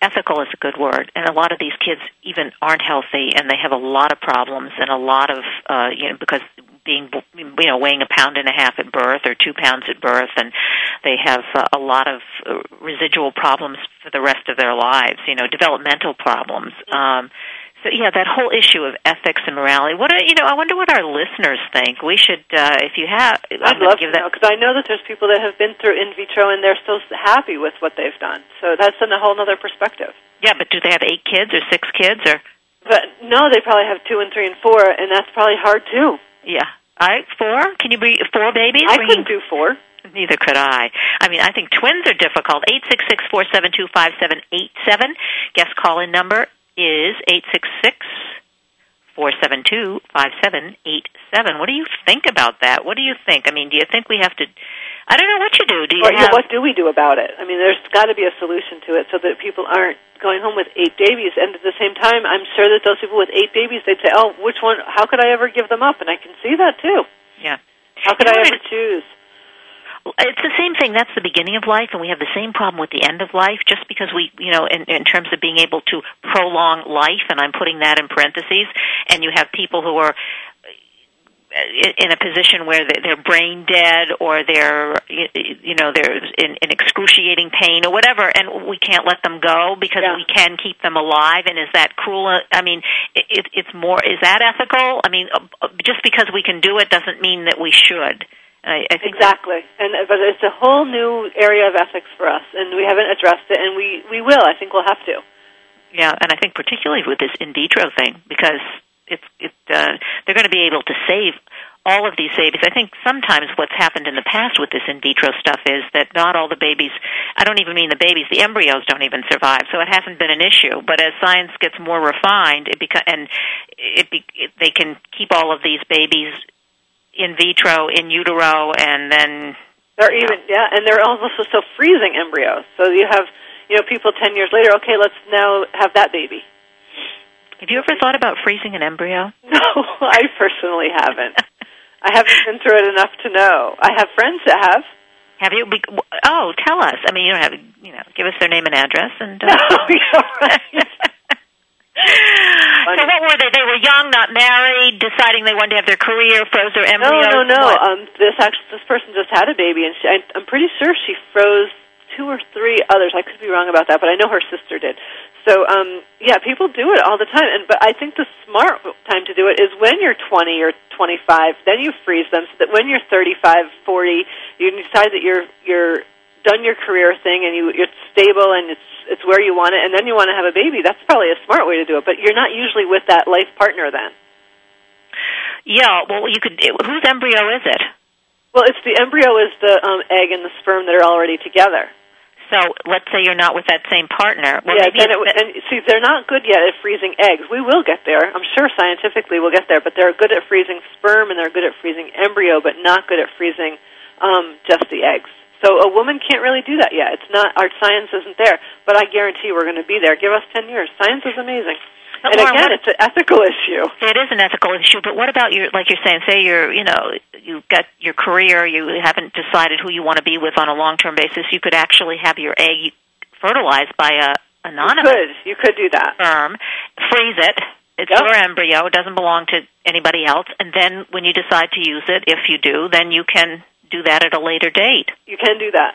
ethical is a good word and a lot of these kids even aren't healthy and they have a lot of problems and a lot of uh you know because being you know weighing a pound and a half at birth or 2 pounds at birth and they have uh, a lot of uh, residual problems for the rest of their lives you know developmental problems um so yeah, that whole issue of ethics and morality. What are, you know, I wonder what our listeners think. We should, uh, if you have, I'd love give to that. know because I know that there's people that have been through in vitro and they're so happy with what they've done. So that's in a whole other perspective. Yeah, but do they have eight kids or six kids or? But no, they probably have two and three and four, and that's probably hard too. Yeah, I four. Can you bring four babies? I couldn't do four. Neither could I. I mean, I think twins are difficult. Eight six six four seven two five seven eight seven. Guest call in number is eight six six four seven two five seven eight seven. What do you think about that? What do you think? I mean, do you think we have to? I don't know what you do. Do you Or, yeah, have? what do we do about it? I mean, there's got to be a solution to it so that people aren't going home with eight babies. And at the same time, I'm sure that those people with eight babies, they'd say, "Oh, which one? How could I ever give them up?" And I can see that too. Yeah. How could I ever choose? It's the same thing. That's the beginning of life, and we have the same problem with the end of life. Just because we, you know, in, in terms of being able to prolong life, and I'm putting that in parentheses, and you have people who are in a position where they- they're brain dead or they're you know they're in, in excruciating pain or whatever and we can't let them go because we can keep them alive and is that cruel i mean it, it, it's more is that ethical i mean uh, just because we can do it doesn't mean that we should I, I think Exactly, and but it's a whole new area of ethics for us, and we haven't addressed it, and we we will. I think we'll have to. Yeah, and I think particularly with this in vitro thing because it's it uh, they're going to be able to save all of these babies. I think sometimes what's happened in the past with this in vitro stuff is that not all the babies. I don't even mean the babies; the embryos don't even survive. So it hasn't been an issue. But as science gets more refined, it beca- and it, be- it they can keep all of these babies in vitro, in utero, and then They're even yeah, and they're also so freezing embryos. So you have you know people ten years later. Okay, let's now have that baby. Have you ever thought about freezing an embryo? No, I personally haven't. I haven't been through it enough to know. I have friends that have. Have you? Oh, tell us. I mean, you don't have. You know, give us their name and address, and. Uh, so what were they? They were young, not married, deciding they wanted to have their career, froze their No, embryos. no, no. What? Um, this actually, this person just had a baby, and she, I, I'm pretty sure she froze two or three others. I could be wrong about that, but I know her sister did. So, um, yeah, people do it all the time, and but I think the smart time to do it is when you're 20 or 25. Then you freeze them, so that when you're 35, 40, you decide that you're you're done your career thing, and you it's stable and it's it's where you want it, and then you want to have a baby. That's probably a smart way to do it. But you're not usually with that life partner then. Yeah. Well, you could. Whose embryo is it? Well, it's the embryo is the um, egg and the sperm that are already together. So let's say you're not with that same partner. Well, yeah, then it, and see, they're not good yet at freezing eggs. We will get there. I'm sure scientifically we'll get there, but they're good at freezing sperm and they're good at freezing embryo, but not good at freezing um, just the eggs. So a woman can't really do that yet. It's not our science isn't there, but I guarantee we're going to be there. Give us ten years. Science is amazing. But and Lauren, again, what- it's an ethical issue. It is an ethical issue, but what about your, like you're saying, say you're, you know, you've got your career, you haven't decided who you want to be with on a long-term basis, you could actually have your egg fertilized by a anonymous you could, you could do that. firm, freeze it. It's Yep. your embryo. It doesn't belong to anybody else. And then when you decide to use it, if you do, then you can do that at a later date. You can do that.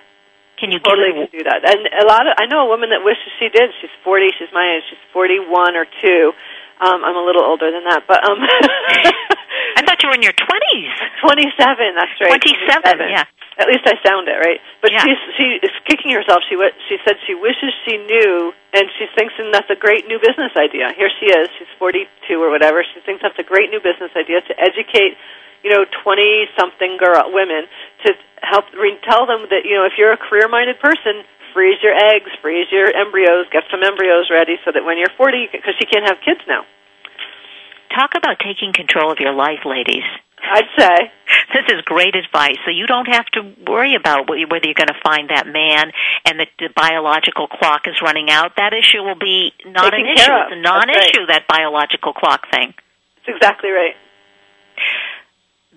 Can you totally give can do that? And a lot of I know a woman that wishes she did. She's forty. She's my age. She's forty-one or two. Um, I'm a little older than that, but um, I thought you were in your twenties. Twenty-seven. That's right. 27, yeah. At least I sound it right. But Yeah. she's she is kicking herself. She she said she wishes she knew, and she thinks and that's a great new business idea. Here she is. She's 42 or whatever. She thinks that's a great new business idea to educate, you know, 20 something girl women to help re- tell them that you know if you're a career minded person. Freeze your eggs, freeze your embryos, get some embryos ready so that when you're 40, because she can't have kids now. Talk about taking control of your life, ladies. I'd say. This is great advice. So you don't have to worry about whether you're going to find that man and that the biological clock is running out. That issue will be not Taken an issue. It's a non-issue, That's that biological clock thing. That's exactly right.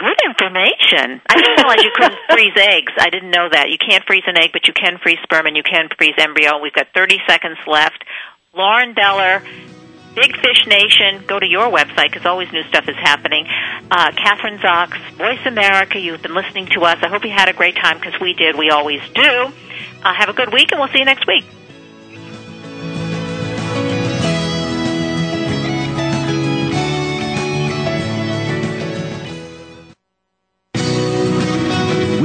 Good information. I didn't realize you couldn't freeze eggs. I didn't know that. You can't freeze an egg, but you can freeze sperm and you can freeze embryo. We've got 30 seconds left. Lauren Beller, Big Fish Nation. Go to your website because always new stuff is happening. Uh, Kathryn Zox, Voice America. You've been listening to us. I hope you had a great time because we did. We always do. Uh, have a good week, and we'll see you next week.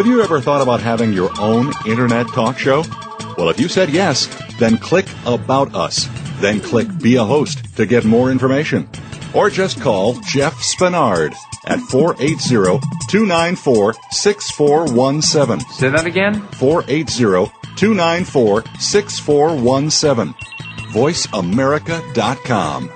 Have you ever thought about having your own internet talk show? Well, if you said yes, then click About Us. Then click Be a Host to get more information. Or just call Jeff Spinard at 480-294-6417. Say that again? 480-294-6417. VoiceAmerica.com.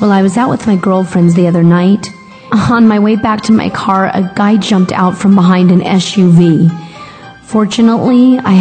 Well, I was out with my girlfriends the other night. On my way back to my car, a guy jumped out from behind an SUV. Fortunately, I